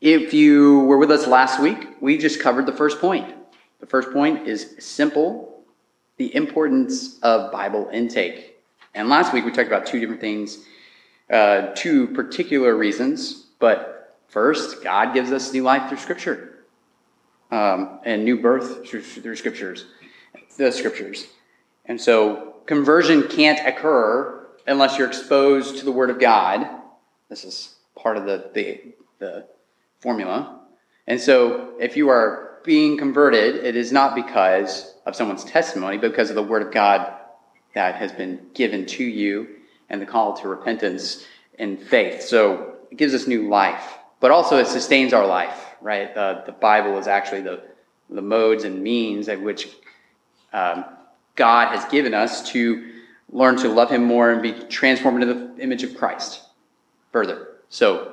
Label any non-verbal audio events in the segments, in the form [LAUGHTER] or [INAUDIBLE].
If you were with us last week, we just covered the first point. The first point is simple the importance of Bible intake. And last week we talked about two different things, uh, two particular reasons. But first, God gives us new life through Scripture um, and new birth through, through Scriptures, the Scriptures. And so conversion can't occur unless you're exposed to the Word of God. This is part of the, the, the formula. And so if you are being converted, it is not because of someone's testimony, but because of the word of God that has been given to you and the call to repentance and faith. So it gives us new life, but also it sustains our life, right? The, the Bible is actually the, the modes and means at which um, God has given us to learn to love Him more and be transformed into the image of Christ further. So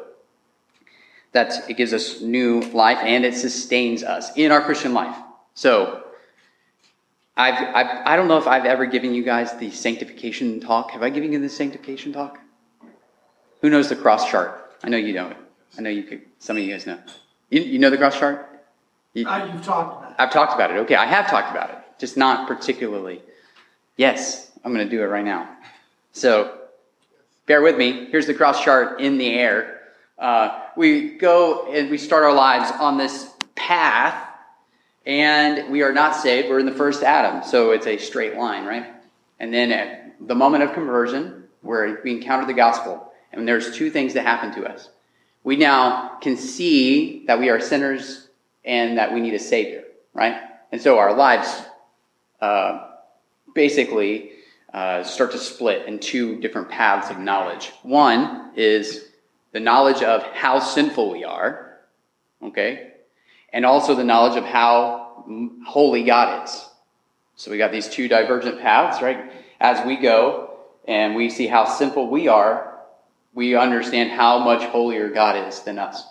that it gives us new life and it sustains us in our Christian life. So, I've, I've, I don't know if I've ever given you guys the sanctification talk. Have I given you the sanctification talk? Who knows the cross chart? I know you don't. I know you could. Some of you guys know. You, you know the cross chart? You, uh, you've talked about it. I've talked about it. Okay, I have talked about it, just not particularly. Yes, I'm going to do it right now. So, bear with me. Here's the cross chart in the air. Uh, we go and we start our lives on this path, and we are not saved. We're in the first Adam, so it's a straight line, right? And then at the moment of conversion, where we encounter the gospel, and there's two things that happen to us. We now can see that we are sinners and that we need a Savior, right? And so our lives uh, basically uh, start to split in two different paths of knowledge. One is the knowledge of how sinful we are, okay, and also the knowledge of how holy God is. So we got these two divergent paths, right? As we go and we see how sinful we are, we understand how much holier God is than us,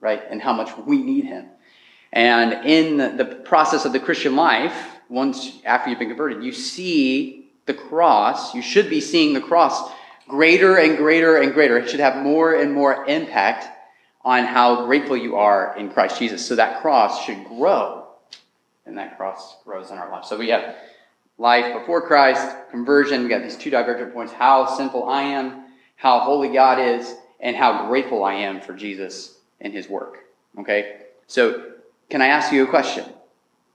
right? And how much we need Him. And in the process of the Christian life, once after you've been converted, you see the cross, you should be seeing the cross greater and greater and greater. It should have more and more impact on how grateful you are in Christ Jesus. So that cross should grow, and that cross grows in our life. So we have life before Christ, conversion. We got these two divergent points: how sinful I am, how holy God is, and how grateful I am for Jesus and His work. Okay. So, can I ask you a question?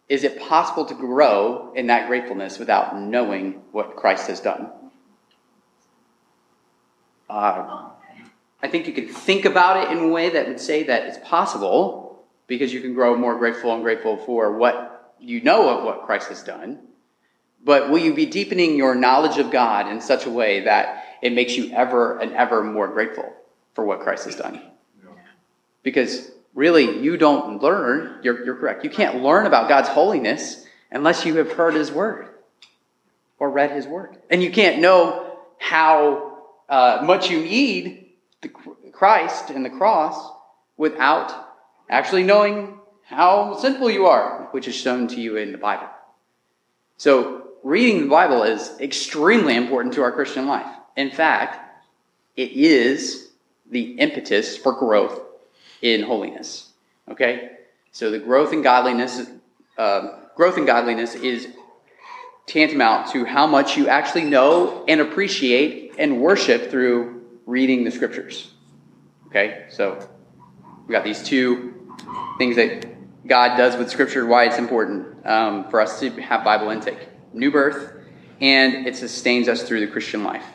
Is it possible to grow in that gratefulness without knowing what Christ has done? Uh, I think you can think about it in a way that would say that it's possible because you can grow more grateful and grateful for what you know of what Christ has done. But will you be deepening your knowledge of God in such a way that it makes you ever and ever more grateful for what Christ has done? Because really, you don't learn, you're, you're correct, you can't learn about God's holiness unless you have heard His Word or read His Word. And you can't know how uh, much you need the Christ and the cross without actually knowing how sinful you are, which is shown to you in the Bible. So, reading the Bible is extremely important to our Christian life. In fact, it is the impetus for growth in holiness. Okay? So, the growth in godliness, uh, growth in godliness is tantamount to how much you actually know and appreciate and worship through reading the scriptures. Okay, so we got these two things that God does with scripture, why it's important um, for us to have Bible intake new birth, and it sustains us through the Christian life.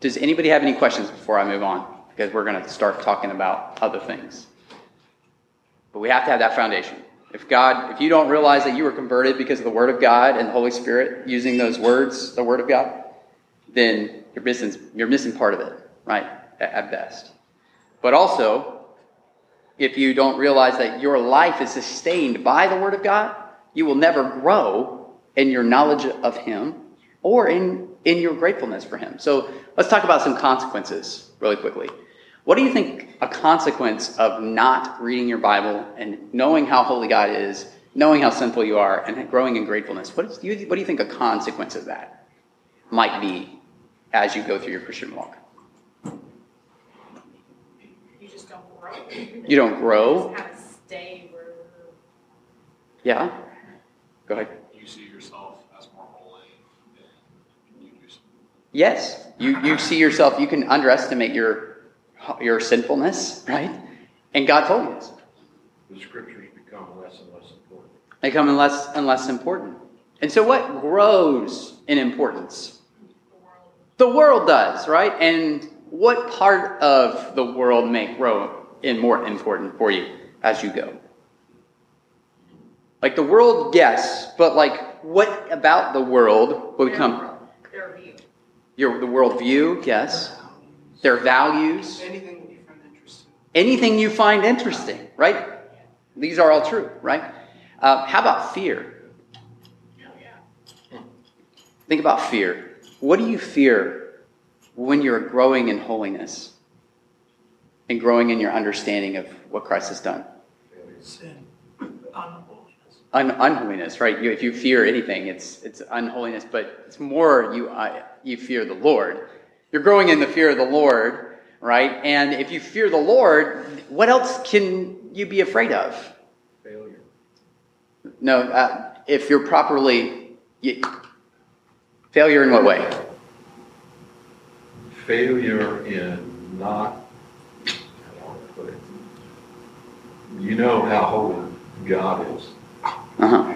Does anybody have any questions before I move on? Because we're going to start talking about other things. But we have to have that foundation. If God, if you don't realize that you were converted because of the Word of God and the Holy Spirit using those words, the Word of God, then you're missing, you're missing part of it, right? At best. But also, if you don't realize that your life is sustained by the Word of God, you will never grow in your knowledge of Him or in, in your gratefulness for Him. So let's talk about some consequences really quickly. What do you think a consequence of not reading your Bible and knowing how holy God is, knowing how sinful you are, and growing in gratefulness? What, is, what do you think a consequence of that might be as you go through your Christian walk? You just don't grow. You don't grow. Just kind of stay where. Yeah. Go ahead. You see yourself as more holy than you do. Yes, you, you see yourself, you can underestimate your, your sinfulness, right? And God God's holiness. The scriptures become less and less important. They become less and less important. And so what grows in importance? The world does, right? And what part of the world may grow in more important for you as you go? Like the world, yes, but like what about the world will become Their view. your the world view, yes. Their values, Anything you find interesting. anything you find interesting, right? These are all true, right? Uh, how about fear? Think about fear. What do you fear when you're growing in holiness and growing in your understanding of what Christ has done? Sin, unholiness. Un- unholiness, right? You, if you fear anything, it's it's unholiness, but it's more you uh, you fear the Lord. You're growing in the fear of the Lord, right? And if you fear the Lord, what else can you be afraid of? Failure. No, uh, if you're properly you, failure in what way? Failure in not, how do I want to put it? You know how holy God is. Uh-huh.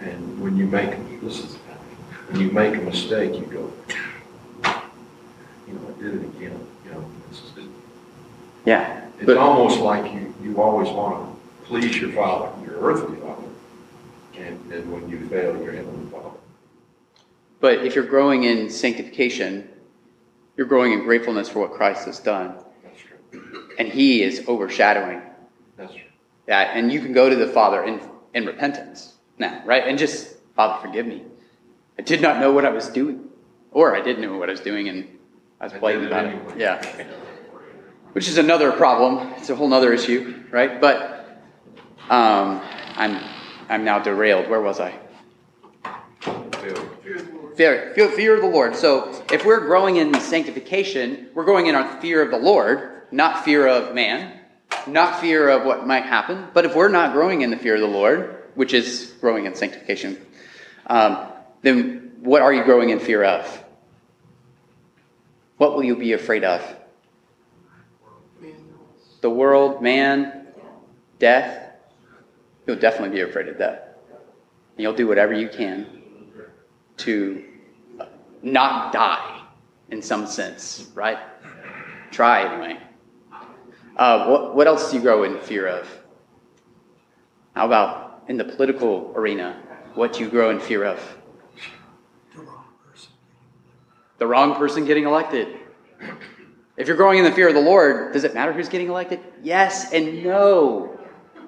And when you make, listen, when you make a mistake, you go, you know, I did it again. You know, it's, it- Yeah, it's but almost like you, you always want to please your father, your earthly father. And, and when you fail, your heavenly father. but if you're growing in sanctification, you're growing in gratefulness for what Christ has done, That's true. and He is overshadowing That's true. that, and you can go to the Father in in repentance now, right? And just Father, forgive me. I did not know what I was doing, or I did know what I was doing, and I was blatant about it. anyway. Yeah, which is another problem. It's a whole other issue, right? But um, I'm I'm now derailed. Where was I? Fear of the Lord. Fear, fear, fear of the Lord. So if we're growing in sanctification, we're growing in our fear of the Lord, not fear of man, not fear of what might happen. But if we're not growing in the fear of the Lord, which is growing in sanctification, um, then what are you growing in fear of? What will you be afraid of? The world, man, death? You'll definitely be afraid of death. And you'll do whatever you can to not die in some sense, right? Try anyway. Uh, what, what else do you grow in fear of? How about in the political arena? What do you grow in fear of? the wrong person. The wrong person getting elected. If you're growing in the fear of the Lord, does it matter who's getting elected? Yes and no.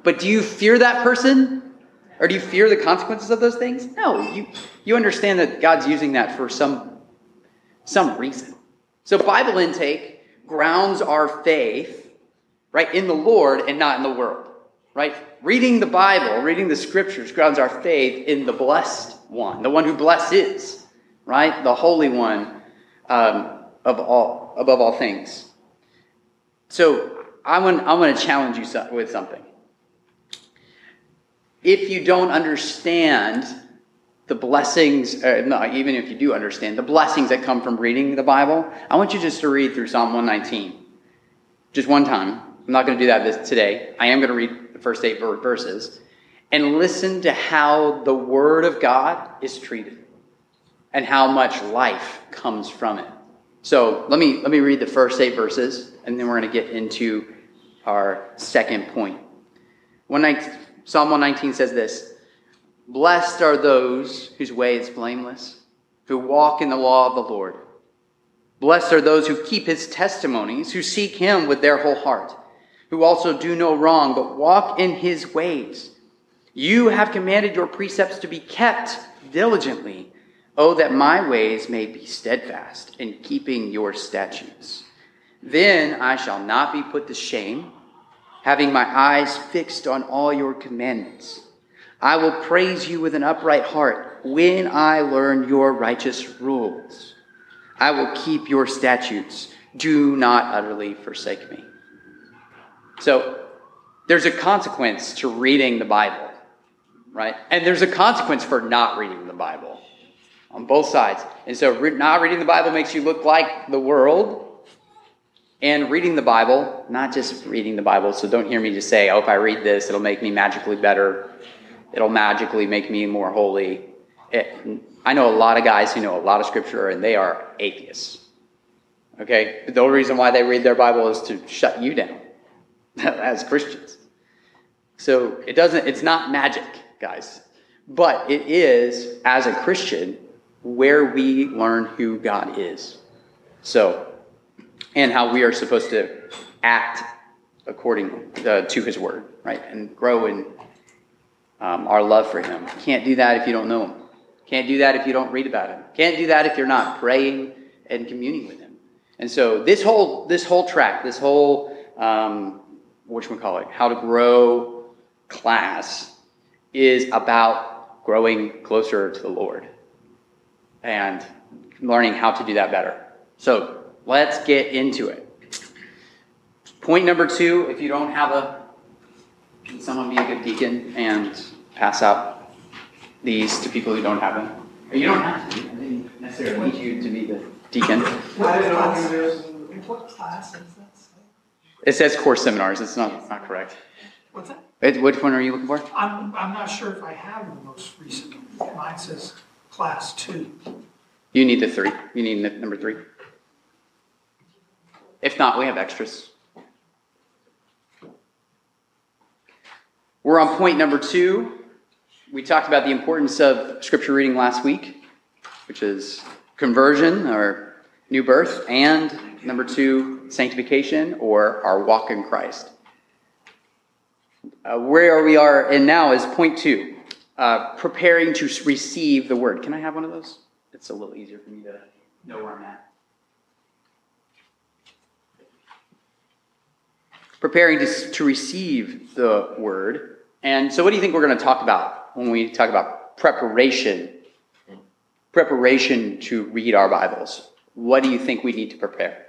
But do you fear that person? Or do you fear the consequences of those things? No. You, you understand that God's using that for some, some reason. So Bible intake grounds our faith, right, in the Lord and not in the world. Right? Reading the Bible, reading the scriptures grounds our faith in the blessed one, the one who blesses, right? The Holy One um, of all, above all things. So I want, I want to challenge you with something. If you don't understand the blessings, uh, even if you do understand the blessings that come from reading the Bible, I want you just to read through Psalm 119. Just one time. I'm not going to do that this, today. I am going to read the first eight verses and listen to how the Word of God is treated and how much life comes from it. So let me let me read the first eight verses, and then we're going to get into our second point. One night, Psalm 119 says this Blessed are those whose way is blameless, who walk in the law of the Lord. Blessed are those who keep his testimonies, who seek him with their whole heart, who also do no wrong, but walk in his ways. You have commanded your precepts to be kept diligently. Oh, that my ways may be steadfast in keeping your statutes. Then I shall not be put to shame, having my eyes fixed on all your commandments. I will praise you with an upright heart when I learn your righteous rules. I will keep your statutes. Do not utterly forsake me. So there's a consequence to reading the Bible, right? And there's a consequence for not reading the Bible on both sides. And so re- not reading the Bible makes you look like the world. And reading the Bible, not just reading the Bible, so don't hear me just say, oh, if I read this, it'll make me magically better. It'll magically make me more holy. It, I know a lot of guys who know a lot of scripture and they are atheists. Okay? The only reason why they read their Bible is to shut you down [LAUGHS] as Christians. So it doesn't, it's not magic, guys. But it is, as a Christian, where we learn who God is. So, and how we are supposed to act according uh, to his word, right? And grow in um, our love for him. Can't do that if you don't know him. Can't do that if you don't read about him. Can't do that if you're not praying and communing with him. And so this whole this whole track, this whole um, what we call it, how to grow class, is about growing closer to the Lord and learning how to do that better. So let's get into it. Point number two: if you don't have a, can someone be a good deacon and pass out these to people who don't have them? You don't have to. I didn't necessarily need you to be the deacon. I didn't know who this. What class is that? say? It says core seminars. It's not not correct. What's that? It, which one are you looking for? I'm, I'm not sure if I have the most recent. Mine says class two. You need the three. You need number three. If not, we have extras. We're on point number two. We talked about the importance of scripture reading last week, which is conversion or new birth, and number two, sanctification or our walk in Christ. Uh, where we are in now is point two, uh, preparing to receive the word. Can I have one of those? It's a little easier for me to know where I'm at. Preparing to, to receive the word. And so, what do you think we're going to talk about when we talk about preparation? Preparation to read our Bibles. What do you think we need to prepare?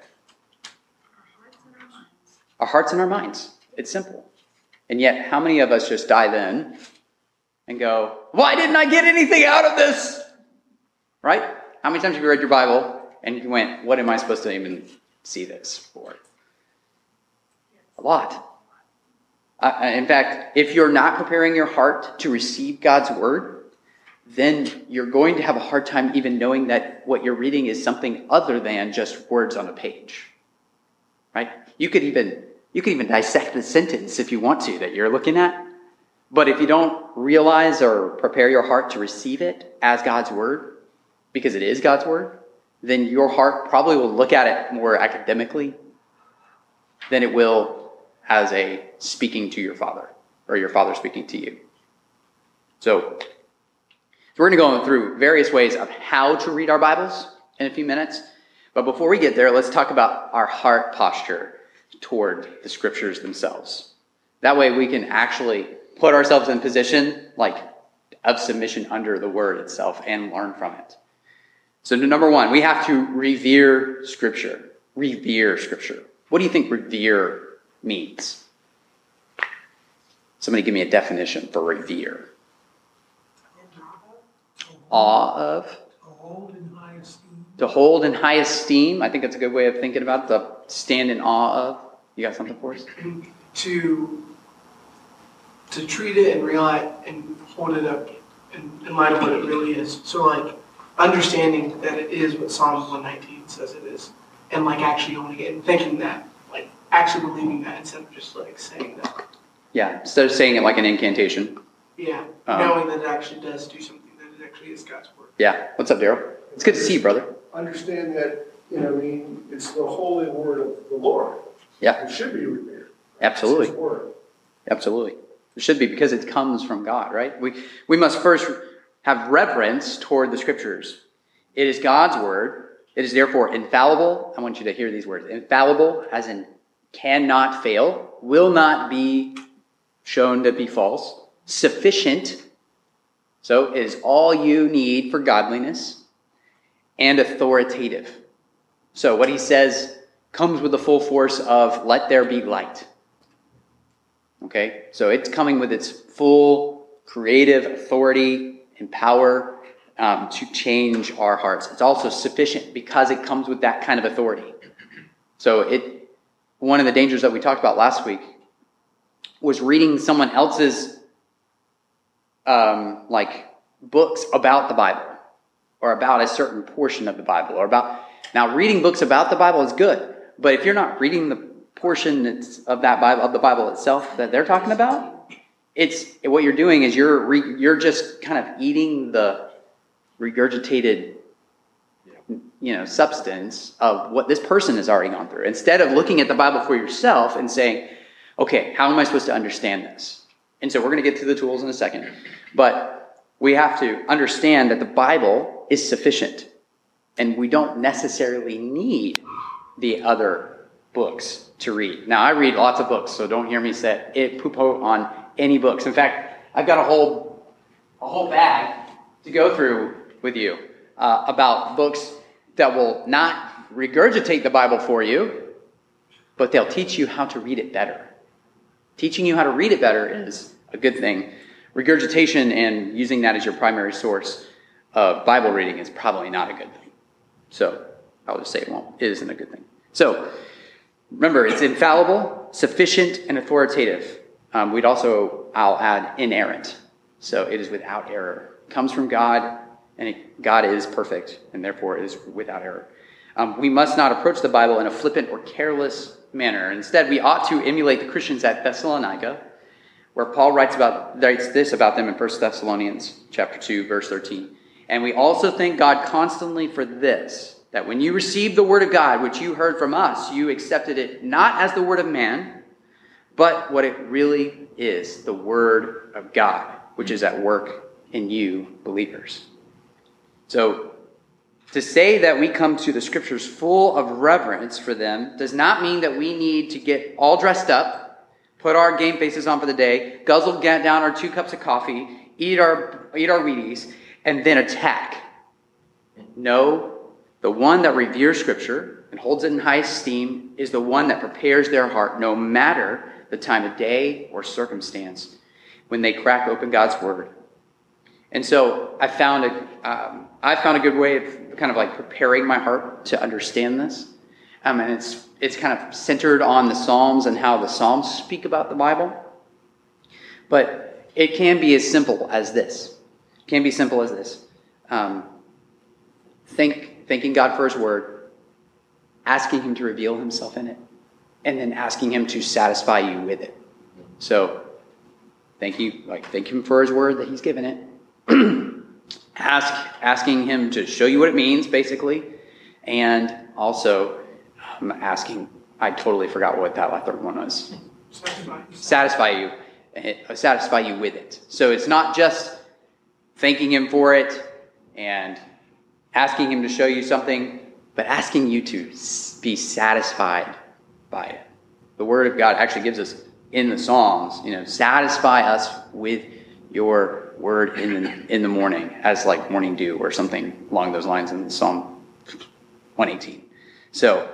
Our hearts and our minds. It's simple. And yet, how many of us just dive in and go, Why didn't I get anything out of this? Right? How many times have you read your Bible and you went, What am I supposed to even see this for? A lot. Uh, in fact, if you're not preparing your heart to receive God's word, then you're going to have a hard time even knowing that what you're reading is something other than just words on a page. Right? You could even you could even dissect the sentence if you want to that you're looking at. But if you don't realize or prepare your heart to receive it as God's word, because it is God's word, then your heart probably will look at it more academically than it will as a speaking to your father or your father speaking to you. So, so we're going to go through various ways of how to read our Bibles in a few minutes. But before we get there, let's talk about our heart posture toward the scriptures themselves. That way we can actually put ourselves in position like of submission under the word itself and learn from it. So number one, we have to revere scripture. Revere scripture. What do you think revere means? Somebody give me a definition for revere. Awe of, To hold in high esteem. I think that's a good way of thinking about to stand in awe of. You got something for us? to to treat it and realize and hold it up in, in light of what it really is. So like understanding that it is what Psalm 119 says it is, and like actually owning it and thinking that, like actually believing that instead of just like saying that. Yeah, instead of saying it like an incantation. Yeah, Um, knowing that it actually does do something that it actually is God's word. Yeah. What's up, Daryl? It's good to see you, brother. understand that, you know, I mean, it's the holy word of the Lord. Yeah. It should be revered. Absolutely. It's his word. Absolutely. It should be because it comes from God, right? We, we must first have reverence toward the scriptures. It is God's word. It is therefore infallible. I want you to hear these words. Infallible, as in cannot fail, will not be shown to be false, sufficient. So it is all you need for godliness and authoritative. So what he says comes with the full force of let there be light. Okay? So it's coming with its full creative authority and power um, to change our hearts. It's also sufficient because it comes with that kind of authority. So it one of the dangers that we talked about last week was reading someone else's um, like books about the Bible or about a certain portion of the Bible or about now reading books about the Bible is good, but if you're not reading the portion of that Bible of the Bible itself that they're talking about, it's what you're doing is you're re, you're just kind of eating the regurgitated you know substance of what this person has already gone through. Instead of looking at the bible for yourself and saying okay how am i supposed to understand this? And so we're going to get to the tools in a second but we have to understand that the bible is sufficient and we don't necessarily need the other books to read now i read lots of books so don't hear me say it poo poo on any books in fact i've got a whole a whole bag to go through with you uh, about books that will not regurgitate the Bible for you, but they'll teach you how to read it better. Teaching you how to read it better is a good thing. Regurgitation and using that as your primary source of Bible reading is probably not a good thing. So I'll just say it won't. It isn't a good thing. So remember, it's infallible, sufficient, and authoritative. Um, we'd also, I'll add, inerrant. So it is without error. It comes from God, and it, God is perfect, and therefore is without error. Um, we must not approach the Bible in a flippant or careless manner. Instead, we ought to emulate the Christians at Thessalonica, where Paul writes about writes this about them in 1 Thessalonians chapter 2, verse 13. And we also thank God constantly for this, that when you received the word of God, which you heard from us, you accepted it not as the word of man, but what it really is, the word of God, which is at work in you believers. So, to say that we come to the scriptures full of reverence for them does not mean that we need to get all dressed up, put our game faces on for the day, guzzle down our two cups of coffee, eat our, eat our Wheaties, and then attack. No, the one that reveres scripture and holds it in high esteem is the one that prepares their heart no matter the time of day or circumstance when they crack open God's word and so I found a, um, I found a good way of kind of like preparing my heart to understand this. Um, and it's, it's kind of centered on the Psalms and how the Psalms speak about the Bible. But it can be as simple as this. It can be simple as this. Um, think, thanking God for His Word, asking Him to reveal Himself in it, and then asking Him to satisfy you with it. So, thank you, like thank Him for His Word that He's given it [CLEARS THROAT] ask, asking him to show you what it means, basically, and also um, asking, I totally forgot what that third one was. Satisfy. Satisfy you, uh, satisfy you with it. So it's not just thanking him for it and asking him to show you something, but asking you to be satisfied by it. The Word of God actually gives us in the Psalms, you know, satisfy us with your word in the, in the morning as like morning dew or something along those lines in Psalm 118. So,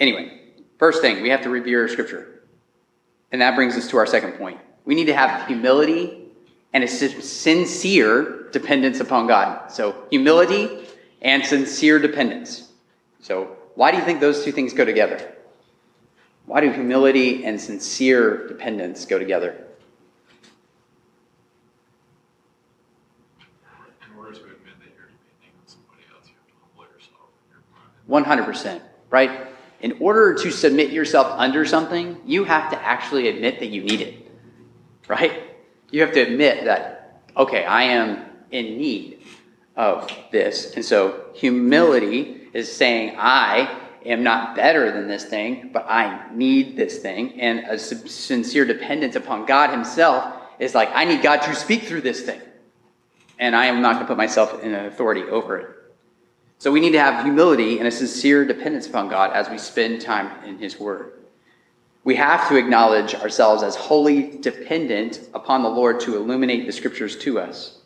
anyway, first thing, we have to revere Scripture. And that brings us to our second point. We need to have humility and a sincere dependence upon God. So, humility and sincere dependence. So, why do you think those two things go together? Why do humility and sincere dependence go together? 100%, right? In order to submit yourself under something, you have to actually admit that you need it, right? You have to admit that, okay, I am in need of this. And so humility is saying, I am not better than this thing, but I need this thing. And a sincere dependence upon God Himself is like, I need God to speak through this thing. And I am not going to put myself in authority over it. So we need to have humility and a sincere dependence upon God as we spend time in His Word. We have to acknowledge ourselves as wholly dependent upon the Lord to illuminate the Scriptures to us.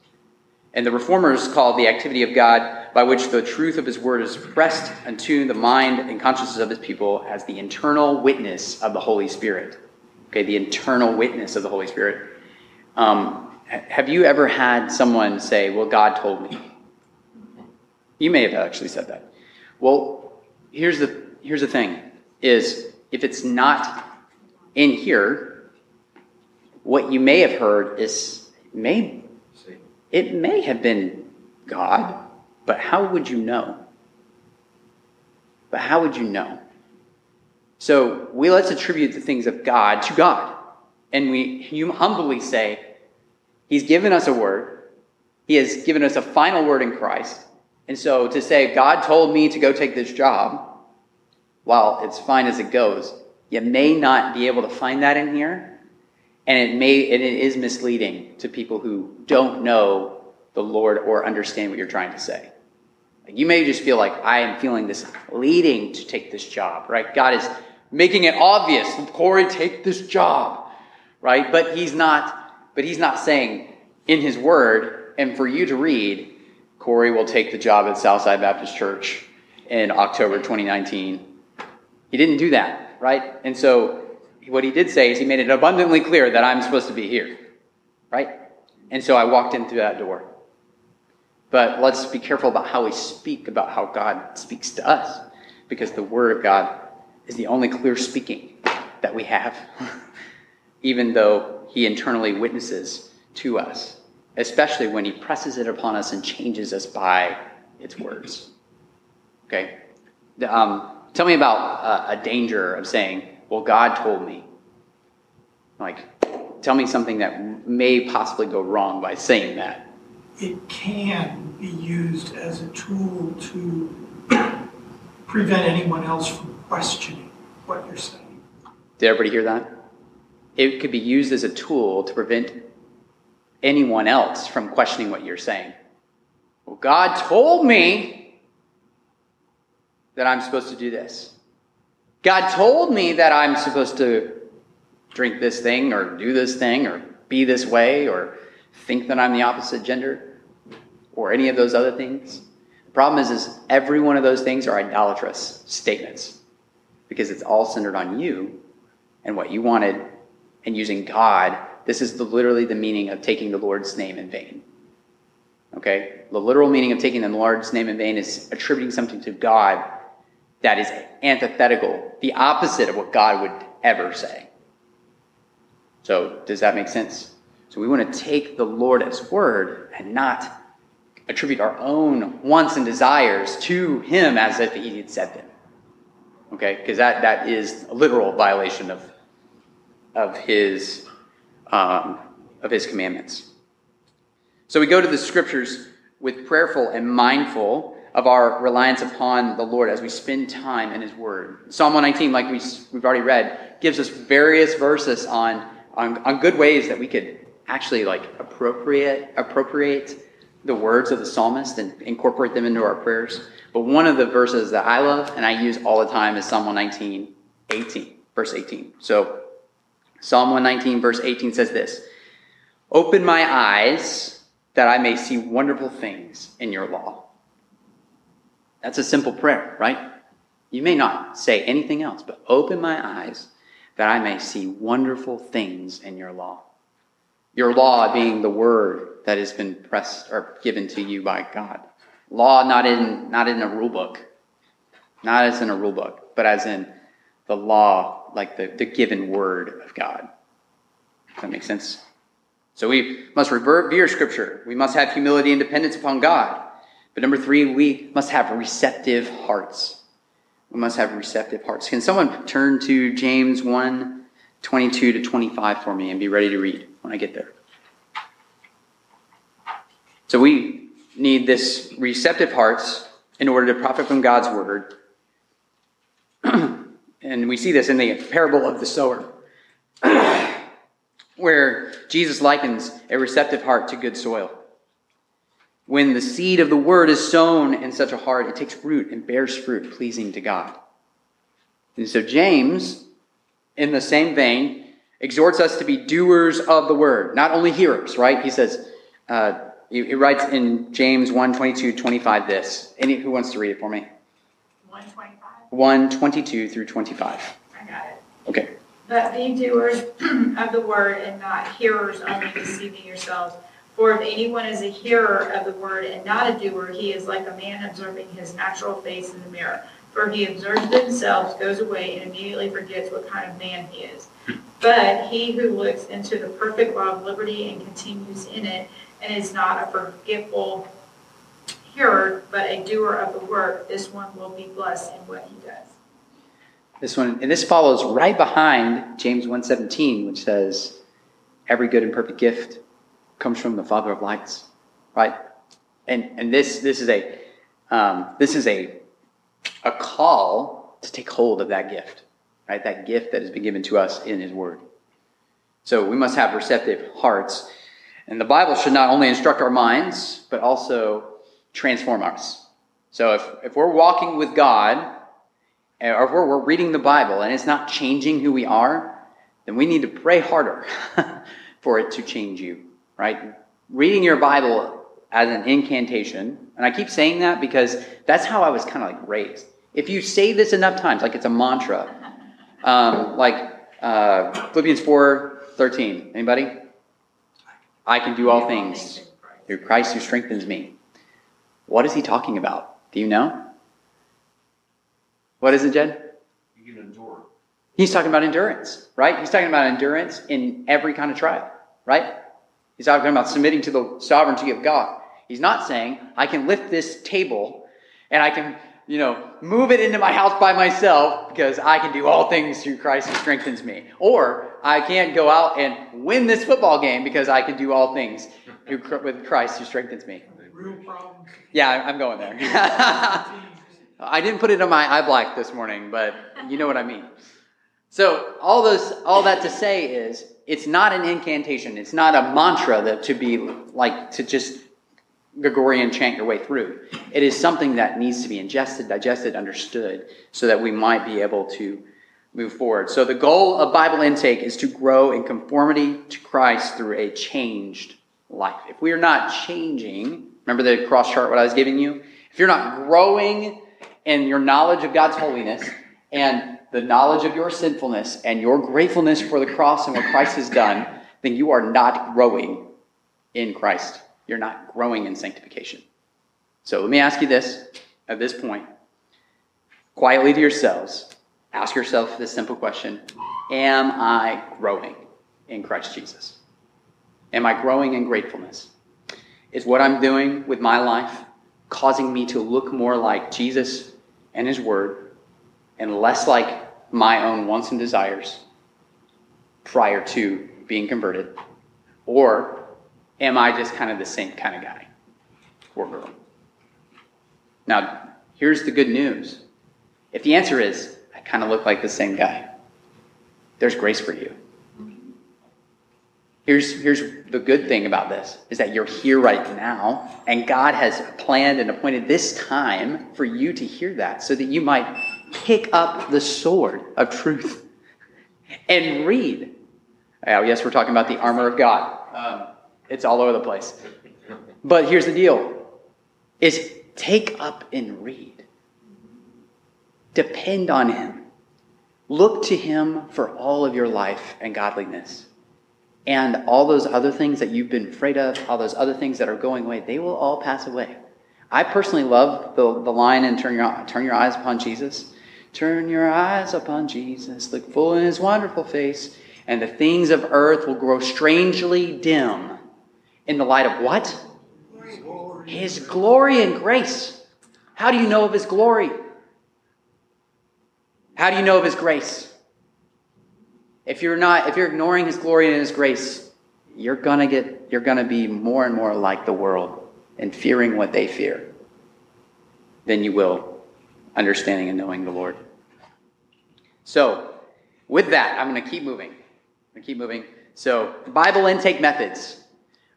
And the Reformers called the activity of God by which the truth of His Word is pressed unto the mind and consciousness of His people as the internal witness of the Holy Spirit. Okay, the internal witness of the Holy Spirit. Um, have you ever had someone say, Well, God told me? You may have actually said that. Well, here's the, here's the thing is if it's not in here, what you may have heard is may it may have been God, but how would you know? But how would you know? So we let's attribute the things of God to God. And we humbly say, He's given us a word. He has given us a final word in Christ. And so to say, God told me to go take this job, while it's fine as it goes, you may not be able to find that in here. And it may and it is misleading to people who don't know the Lord or understand what you're trying to say. You may just feel like I am feeling this leading to take this job, right? God is making it obvious, Corey, take this job, right? But he's not, but he's not saying in his word, and for you to read, Corey will take the job at Southside Baptist Church in October 2019. He didn't do that, right? And so what he did say is he made it abundantly clear that I'm supposed to be here, right? And so I walked in through that door. But let's be careful about how we speak about how God speaks to us, because the Word of God is the only clear speaking that we have, [LAUGHS] even though He internally witnesses to us, especially when He presses it upon us and changes us by its words. Okay? The, Um, tell me about uh, a danger of saying, well, God told me. Like, tell me something that may possibly go wrong by saying that. It can be used as a tool to [COUGHS] prevent anyone else from questioning what you're saying. Did everybody hear that? It could be used as a tool to prevent anyone else from questioning what you're saying. Well, God told me that I'm supposed to do this. God told me that I'm supposed to drink this thing or do this thing or be this way or think that I'm the opposite gender or any of those other things. The problem is, is every one of those things are idolatrous statements because it's all centered on you and what you wanted and using God. This is the, literally the meaning of taking the Lord's name in vain. Okay? The literal meaning of taking the Lord's name in vain is attributing something to God that is antithetical, the opposite of what God would ever say. So, does that make sense? So, we want to take the Lord His word and not attribute our own wants and desires to Him as if He had said them. Okay? Because that, that is a literal violation of, of, his, um, of His commandments. So, we go to the scriptures with prayerful and mindful of our reliance upon the Lord as we spend time in His Word. Psalm 119, like we, we've already read, gives us various verses on, on, on good ways that we could actually like appropriate appropriate the words of the psalmist and incorporate them into our prayers. But one of the verses that I love and I use all the time is Psalm 119, 18, verse 18. So Psalm 119, verse 18 says this Open my eyes that I may see wonderful things in your law. That's a simple prayer, right? You may not say anything else, but open my eyes that I may see wonderful things in your law. Your law being the word that has been pressed or given to you by God. Law not in not in a rule book, not as in a rule book, but as in the law, like the, the given word of God. Does that make sense? So we must revere Scripture. We must have humility and dependence upon God. But number three, we must have receptive hearts. We must have receptive hearts. Can someone turn to James 1 22 to 25 for me and be ready to read when I get there? So we need this receptive hearts in order to profit from God's word. [CLEARS THROAT] and we see this in the parable of the sower, [CLEARS THROAT] where Jesus likens a receptive heart to good soil. When the seed of the word is sown in such a heart, it takes root and bears fruit pleasing to God. And so James, in the same vein, exhorts us to be doers of the word, not only hearers, right? He says, uh, he, he, writes in James 1 22, 25 this. Any, who wants to read it for me? 125. 1 22 through 25. I got it. Okay. But be doers [CLEARS THROAT] of the word and not hearers only, deceiving yourselves. For if anyone is a hearer of the word and not a doer, he is like a man observing his natural face in the mirror. For he observes himself, goes away, and immediately forgets what kind of man he is. But he who looks into the perfect law of liberty and continues in it, and is not a forgetful hearer, but a doer of the work, this one will be blessed in what he does. This one, and this follows right behind James 1.17, which says, every good and perfect gift comes from the Father of lights, right? And, and this, this is a, um, this is a, a call to take hold of that gift, right? That gift that has been given to us in his word. So we must have receptive hearts. And the Bible should not only instruct our minds, but also transform us. So if, if we're walking with God, or if we're, we're reading the Bible and it's not changing who we are, then we need to pray harder [LAUGHS] for it to change you, right? Reading your Bible as an incantation, and I keep saying that because that's how I was kind of like raised. If you say this enough times, like it's a mantra, um, like uh, Philippians four thirteen. Anybody? I can do all things through Christ who strengthens me. What is he talking about? Do you know? What is it, Jed? You can endure. He's talking about endurance, right? He's talking about endurance in every kind of trial, right? He's talking about submitting to the sovereignty of God. He's not saying, I can lift this table and I can, you know, move it into my house by myself because I can do all things through Christ who strengthens me. Or I can't go out and win this football game because I can do all things through, with Christ who strengthens me. Real. Yeah, I'm going there. [LAUGHS] I didn't put it on my eye black this morning, but you know what I mean. So all those, all that to say is, it's not an incantation. It's not a mantra that to be like to just Gregorian chant your way through. It is something that needs to be ingested, digested, understood, so that we might be able to move forward. So the goal of Bible intake is to grow in conformity to Christ through a changed life. If we are not changing, remember the cross chart what I was giving you? If you're not growing in your knowledge of God's holiness and the knowledge of your sinfulness and your gratefulness for the cross and what Christ has done, then you are not growing in Christ. You're not growing in sanctification. So let me ask you this at this point. Quietly to yourselves, ask yourself this simple question Am I growing in Christ Jesus? Am I growing in gratefulness? Is what I'm doing with my life causing me to look more like Jesus and His Word and less like my own wants and desires prior to being converted? Or am I just kind of the same kind of guy or girl? Now, here's the good news. If the answer is, I kind of look like the same guy, there's grace for you. Here's, here's the good thing about this is that you're here right now, and God has planned and appointed this time for you to hear that so that you might pick up the sword of truth and read. Oh, yes, we're talking about the armor of God. Um, it's all over the place. But here's the deal is take up and read. Depend on him. Look to him for all of your life and godliness. And all those other things that you've been afraid of, all those other things that are going away, they will all pass away. I personally love the, the line in turn your, turn your eyes upon Jesus. Turn your eyes upon Jesus, look full in his wonderful face, and the things of earth will grow strangely dim in the light of what? His glory and grace. How do you know of his glory? How do you know of his grace? If you're not, if you're ignoring his glory and his grace, you're gonna get, you're gonna be more and more like the world and fearing what they fear than you will understanding and knowing the Lord. So, with that, I'm gonna keep moving. I'm gonna keep moving. So, Bible intake methods.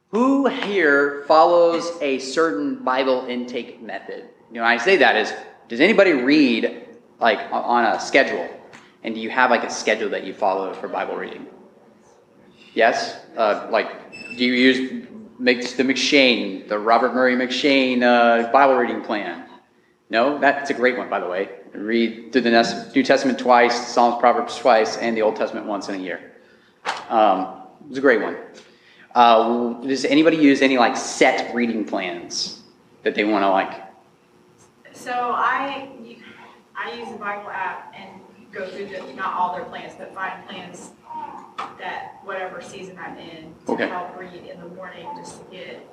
Who here follows a certain Bible intake method? You know, I say that is, does anybody read like on a schedule? And do you have like a schedule that you follow for Bible reading? Yes? Uh, like, do you use the M'Cheyne, the Robert Murray M'Cheyne uh, Bible reading plan? No, that's a great one, by the way. Read through the New Testament twice, Psalms, Proverbs twice, and the Old Testament once in a year. Um, it was a great one. Uh, does anybody use any like set reading plans that they want to like? So I, I use the Bible app and go through the, not all their plans, but find plans that whatever season I'm in to Okay. help read in the morning just to get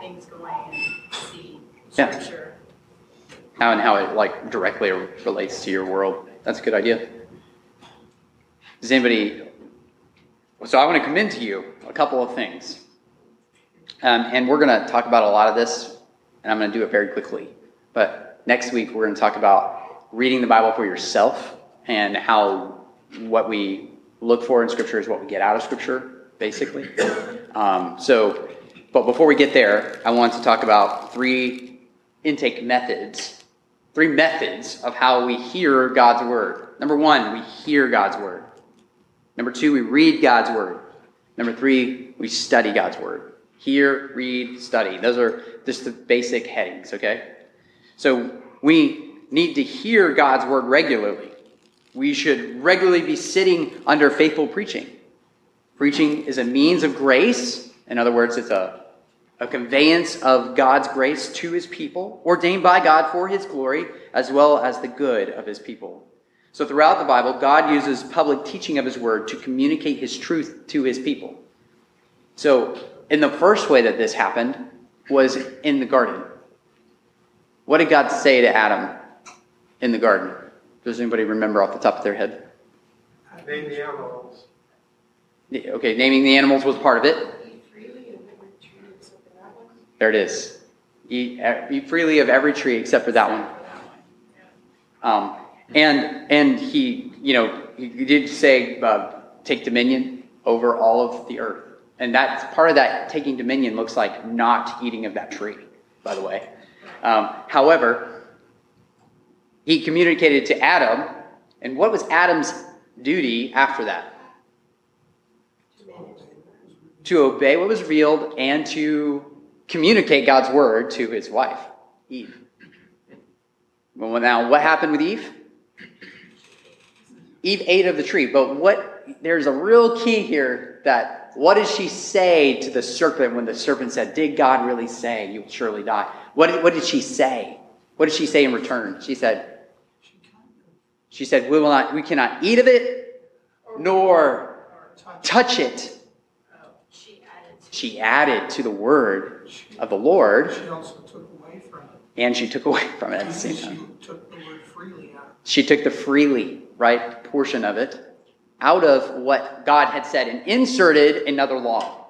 things going and see Yeah. scripture. How and how it like directly relates to your world. That's a good idea. Does anybody? So I want to commend to you a couple of things, um, and we're going to talk about a lot of this, and I'm going to do it very quickly. But next week we're going to talk about reading the Bible for yourself and how what we look for in Scripture is what we get out of Scripture, basically. Um, so, but before we get there, I want to talk about three intake methods, three methods of how we hear God's word. Number one, we hear God's word. Number two, we read God's word. Number three, we study God's word. Hear, read, study. Those are just the basic headings, okay? So we need to hear God's word regularly. We should regularly be sitting under faithful preaching. Preaching is a means of grace. In other words, it's a, a conveyance of God's grace to his people, ordained by God for his glory, as well as the good of his people. So throughout the Bible, God uses public teaching of his word to communicate his truth to his people. So, in the first way that this happened was in the garden. What did God say to Adam in the garden? Does anybody remember off the top of their head? Name the animals. Okay, naming the animals was part of it. There it is. Eat, eat freely of every tree except for that one. Um, and and he, you know, he he did say, uh, take dominion over all of the earth. And that's part of that taking dominion looks like not eating of that tree, by the way. Um, however, he communicated to Adam, and what was Adam's duty after that? To obey what was revealed and to communicate God's word to his wife, Eve. Well, now, what happened with Eve? Eve ate of the tree, but what there's a real key here that what did she say to the serpent when the serpent said, Did God really say you will surely die? What did, what did she say? What did she say in return? She said, She said, We will not we cannot eat of it nor touch it. Oh, she added to She added to the word of the Lord, She also took away from it. and she took away from it at the Because same she took the word freely out. She took the freely, right, portion of it out of what God had said and inserted another law.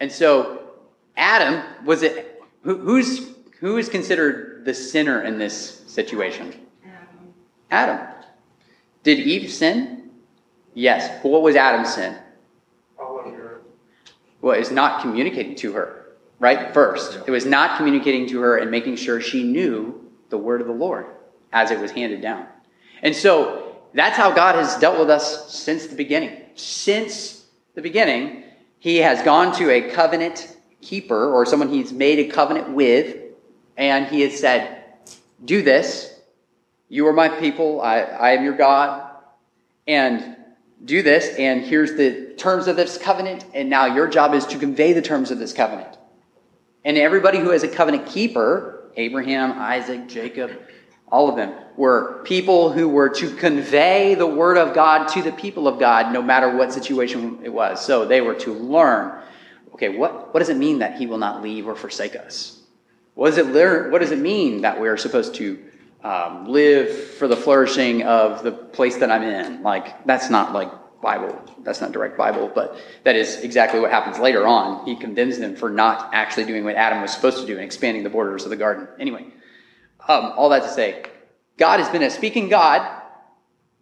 And so Adam was it who, who's who is considered the sinner in this situation? Adam. Did Eve sin? Yes. But what was Adam's sin? All of your, Well, it's not communicating to her, right? First, it was not communicating to her and making sure she knew the word of the Lord as it was handed down. And so that's how God has dealt with us since the beginning. Since the beginning, He has gone to a covenant keeper or someone He's made a covenant with, and He has said, Do this. You are my people. I, I am your God. And do this, and here's the terms of this covenant, and now your job is to convey the terms of this covenant. And everybody who is a covenant keeper, Abraham, Isaac, Jacob, all of them, were people who were to convey the word of God to the people of God, no matter what situation it was. So they were to learn okay, what, what does it mean that he will not leave or forsake us? What does it, learn, what does it mean that we're supposed to um, live for the flourishing of the place that I'm in? Like, that's not like Bible. That's not direct Bible, but that is exactly what happens later on. He condemns them for not actually doing what Adam was supposed to do and expanding the borders of the garden. Anyway, um, all that to say, God has been a speaking God,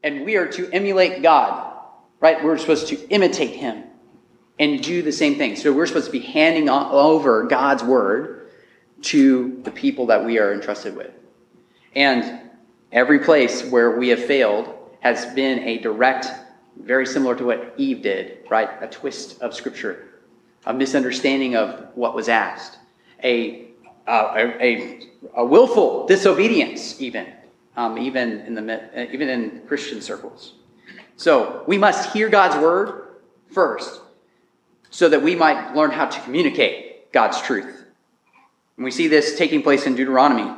and we are to emulate God, right? We're supposed to imitate Him and do the same thing. So we're supposed to be handing over God's word to the people that we are entrusted with. And every place where we have failed has been a direct, very similar to what Eve did, right? A twist of Scripture, a misunderstanding of what was asked, a uh, a, a, a willful disobedience, even, um, even, in the, even in Christian circles. So we must hear God's word first so that we might learn how to communicate God's truth. And we see this taking place in Deuteronomy.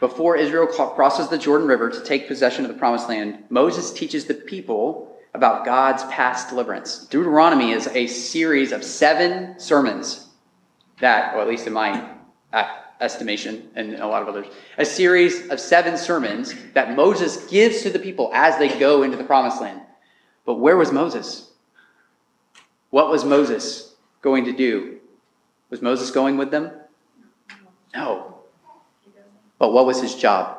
Before Israel crosses the Jordan River to take possession of the promised land, Moses teaches the people about God's past deliverance. Deuteronomy is a series of seven sermons that, or at least in my uh, estimation and a lot of others, a series of seven sermons that Moses gives to the people as they go into the promised land. But where was Moses? What was Moses going to do? Was Moses going with them? No. But what was his job?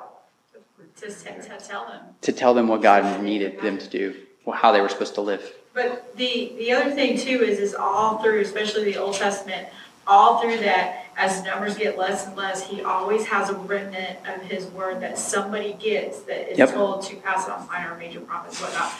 To, to tell them. To tell them what God needed them to do, how they were supposed to live. But the, the other thing too is is all through, especially the Old Testament, all through that, as numbers get less and less, he always has a remnant of his word that somebody gets that is yep. told to pass it on by our major prophets, whatnot.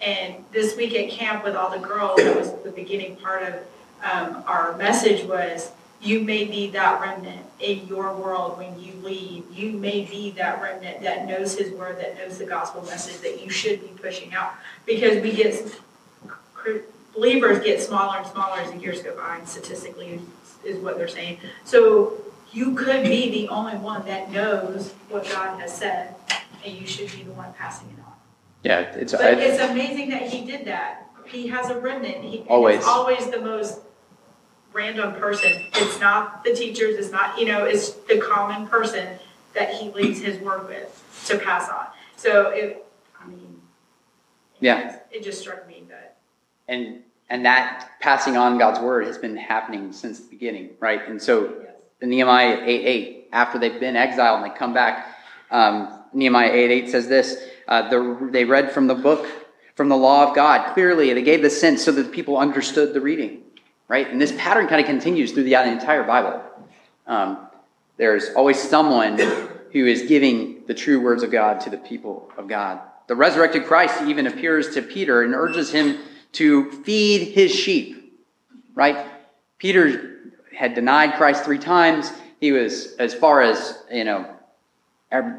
And this week at camp with all the girls, that was the beginning part of um, our message was you may be that remnant in your world when you leave. You may be that remnant that knows His word, that knows the gospel message that you should be pushing out. Because we get believers get smaller and smaller as the years go by, and statistically is what they're saying. So you could be the only one that knows what God has said, and you should be the one passing it on. Yeah, it's. But I, it's amazing that He did that. He has a remnant. He, always. always the most random person. It's not the teachers, it's not, you know, it's the common person that he leaves his word with to pass on. So it, I mean, yeah, it just struck me that. And and that passing on God's word has been happening since the beginning, right? And so yes. in Nehemiah 8 8, after they've been exiled and they come back, um, Nehemiah 8 8 says this uh, the, they read from the book, from the law of God clearly. They gave the sense so that the people understood the reading right? And this pattern kind of continues through the entire Bible. Um, there's always someone who is giving the true words of God to the people of God. The resurrected Christ even appears to Peter and urges him to feed his sheep, right? Peter had denied Christ three times. He was, as far as, you know,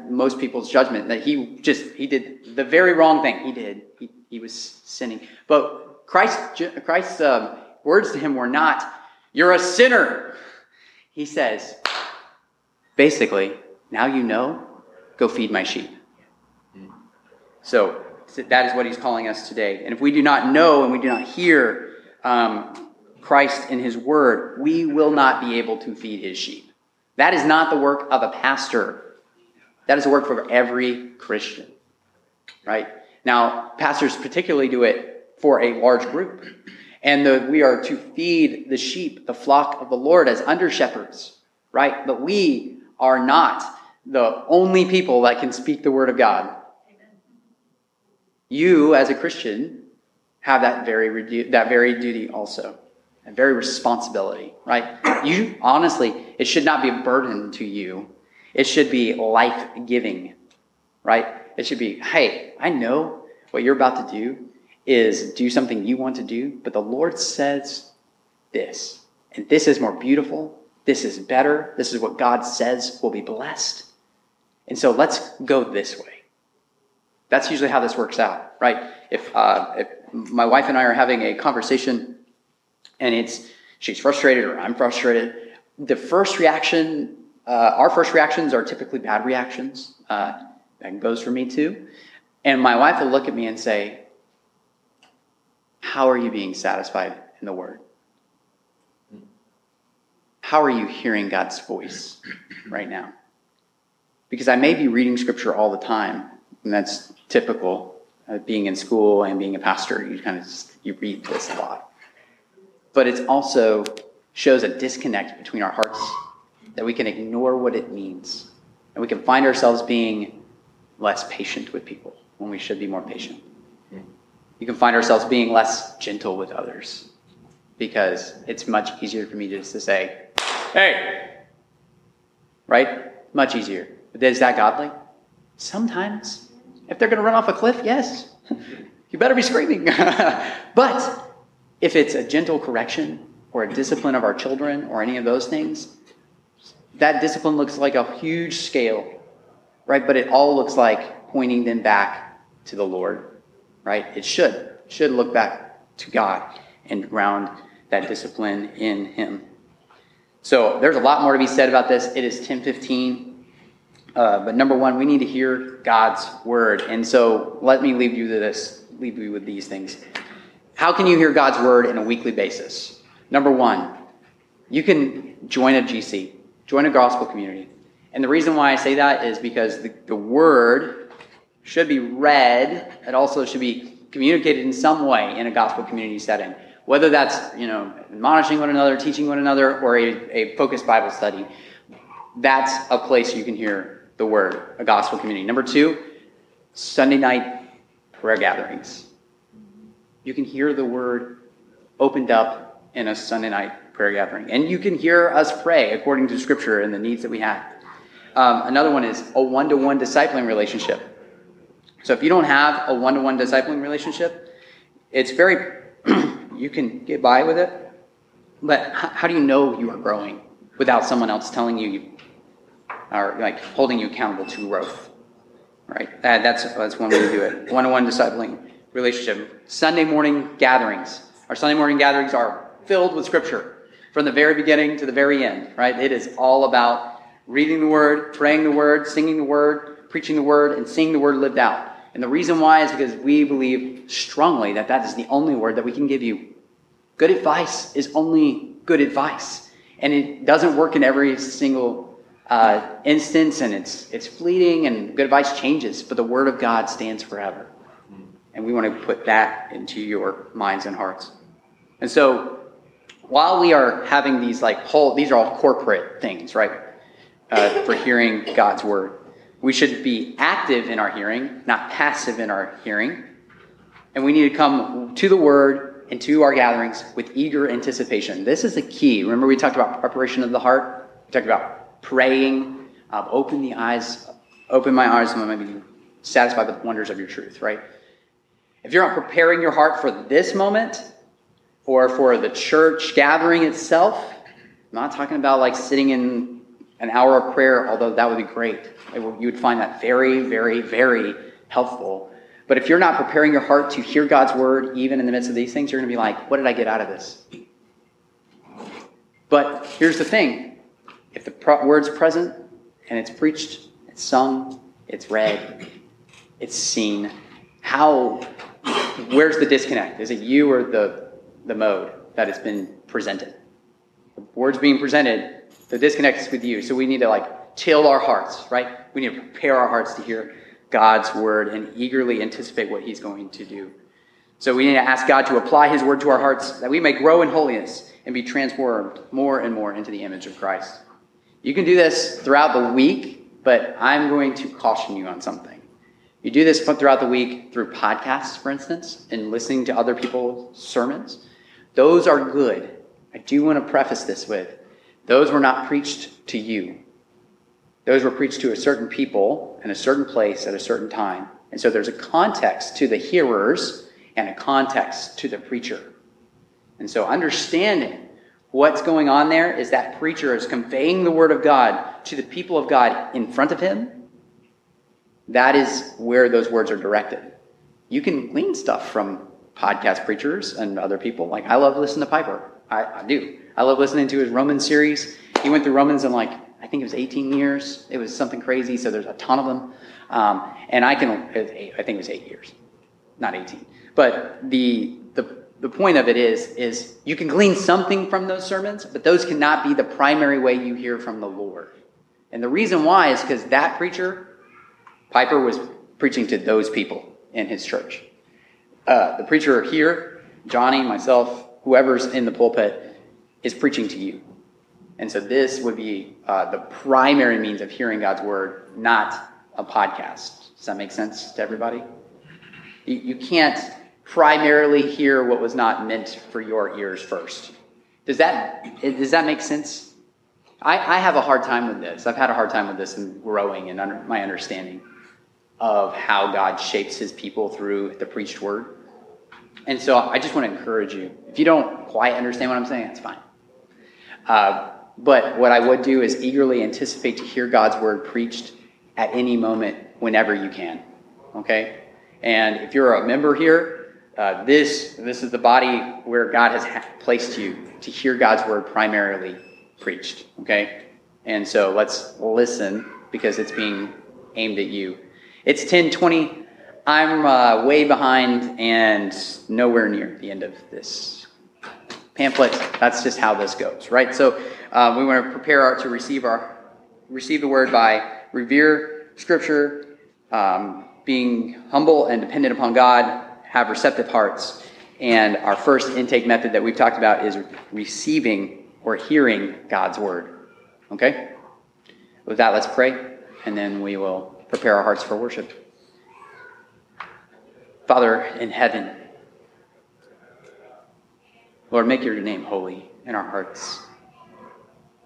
most people's judgment, that he just, he did the very wrong thing. He did. He, he was sinning. But Christ, Christ um, words to him were not, You're a sinner. He says, basically, now you know, go feed my sheep. So that is what he's calling us today. And if we do not know and we do not hear um, Christ in his word, we will not be able to feed his sheep. That is not the work of a pastor. That is the work for every Christian. Right? Now, pastors particularly do it for a large group and the, we are to feed the sheep, the flock of the Lord, as under shepherds, right? But we are not the only people that can speak the word of God. You, as a Christian, have that very that very duty also, and very responsibility, right? You honestly, it should not be a burden to you. It should be life giving, right? It should be, hey, I know what you're about to do is do something you want to do, but the Lord says this. And this is more beautiful. This is better. This is what God says will be blessed. And so let's go this way. That's usually how this works out, right? If, uh, if my wife and I are having a conversation and it's she's frustrated or I'm frustrated, the first reaction, uh, our first reactions are typically bad reactions. Uh, that goes for me too. And my wife will look at me and say, how are you being satisfied in the Word? How are you hearing God's voice [CLEARS THROAT] right now? Because I may be reading Scripture all the time, and that's typical. Uh, being in school and being a pastor, you kind of just, you read this a lot. But it also shows a disconnect between our hearts that we can ignore what it means, and we can find ourselves being less patient with people when we should be more patient you can find ourselves being less gentle with others because it's much easier for me just to say, hey, right? Much easier. But is that godly? Sometimes. If they're going to run off a cliff, yes. [LAUGHS] you better be screaming. [LAUGHS] but if it's a gentle correction or a discipline of our children or any of those things, that discipline looks like a huge scale, right? But it all looks like pointing them back to the Lord, right? It should. Should look back to God and ground that discipline in Him. So there's a lot more to be said about this. It is 1015. Uh, but number one, we need to hear God's word. And so let me leave you to this, leave you with these things. How can you hear God's word in a weekly basis? Number one, you can join a GC, join a gospel community. And the reason why I say that is because the, the word should be read, it also should be communicated in some way in a gospel community setting. Whether that's, you know, admonishing one another, teaching one another, or a, a focused Bible study, that's a place you can hear the word, a gospel community. Number two, Sunday night prayer gatherings. You can hear the word opened up in a Sunday night prayer gathering. And you can hear us pray according to Scripture and the needs that we have. Um, another one is a one to one discipling relationship. So if you don't have a one to one discipling relationship, it's very, [CLEARS THROAT] you can get by with it. But how, do you know you are growing without someone else telling you, you or like holding you accountable to growth? Right? That, that's, that's one way to do it. One to one discipling relationship. Sunday morning gatherings. Our Sunday morning gatherings are filled with Scripture from the very beginning to the very end, right? It is all about reading the Word, praying the Word, singing the Word, preaching the Word, and seeing the Word lived out. And the reason why is because we believe strongly that that is the only Word that we can give you. Good advice is only good advice. And it doesn't work in every single uh, instance, and it's, it's fleeting, and good advice changes, but the Word of God stands forever. And we want to put that into your minds and hearts. And so, while we are having these like whole, these are all corporate things, right? Uh, for hearing God's word, we should be active in our hearing, not passive in our hearing. And we need to come to the word and to our gatherings with eager anticipation. This is the key. Remember, we talked about preparation of the heart. We talked about praying. Uh, open the eyes, open my eyes, and I may be satisfied with the wonders of your truth. Right? If you're not preparing your heart for this moment or for the church gathering itself, I'm not talking about like sitting in an hour of prayer, although that would be great. You would find that very, very, very helpful. But if you're not preparing your heart to hear God's word, even in the midst of these things, you're going to be like, what did I get out of this? But here's the thing if the word's present and it's preached, it's sung, it's read, it's seen, how where's the disconnect? Is it you or the, the mode that has been presented? The word's being presented, the disconnect is with you. So we need to like till our hearts, right? We need to prepare our hearts to hear God's word and eagerly anticipate what he's going to do. So we need to ask God to apply his word to our hearts that we may grow in holiness and be transformed more and more into the image of Christ. You can do this throughout the week, but I'm going to caution you on something. You do this throughout the week through podcasts, for instance, and listening to other people's sermons. Those are good. I do want to preface this with those were not preached to you. Those were preached to a certain people in a certain place at a certain time. And so there's a context to the hearers and a context to the preacher. And so understanding what's going on there is that preacher is conveying the word of God to the people of God in front of him that is where those words are directed. You can glean stuff from podcast preachers and other people. Like, I love listening to Piper. I, I do. I love listening to his Romans series. He went through Romans in like, I think it was 18 years. It was something crazy, so there's a ton of them. Um, and I can, I think it was eight years, not 18. But the, the, the point of it is, is you can glean something from those sermons, but those cannot be the primary way you hear from the Lord. And the reason why is because that preacher Piper was preaching to those people in his church. Uh, the preacher here, Johnny, myself, whoever's in the pulpit, is preaching to you. And so this would be uh, the primary means of hearing God's word, not a podcast. Does that make sense to everybody? You, you can't primarily hear what was not meant for your ears first. Does that, does that make sense? I, I have a hard time with this. I've had a hard time with this in growing and under, my understanding of how God shapes his people through the preached word. And so I just want to encourage you. If you don't quite understand what I'm saying, that's fine. Uh, but what I would do is eagerly anticipate to hear God's word preached at any moment, whenever you can. Okay? And if you're a member here, uh, this, this is the body where God has ha- placed you to hear God's word primarily preached. Okay? And so let's listen because it's being aimed at you. It's 1020. I'm uh, way behind and nowhere near the end of this pamphlet. That's just how this goes, right? So uh, we want to prepare our, to receive our receive the word by revere Scripture, um, being humble and dependent upon God, have receptive hearts, and our first intake method that we've talked about is receiving or hearing God's word. Okay. With that, let's pray, and then we will prepare our hearts for worship. Father in heaven, Lord, make your name holy in our hearts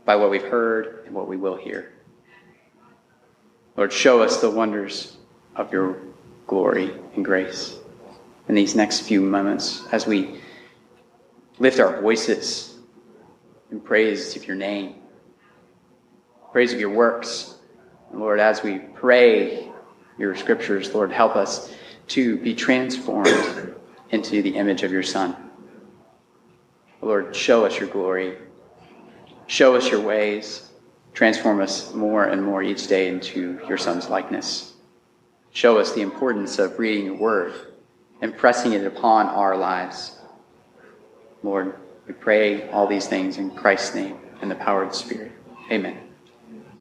by what we've heard and what we will hear. Lord, show us the wonders of your glory and grace in these next few moments as we lift our voices in praise of your name, praise of your works. And Lord, as we pray your scriptures, Lord, help us to be transformed into the image of your Son. Lord, show us your glory. Show us your ways. Transform us more and more each day into your Son's likeness. Show us the importance of reading your word and pressing it upon our lives. Lord, we pray all these things in Christ's name and the power of the Spirit. Amen.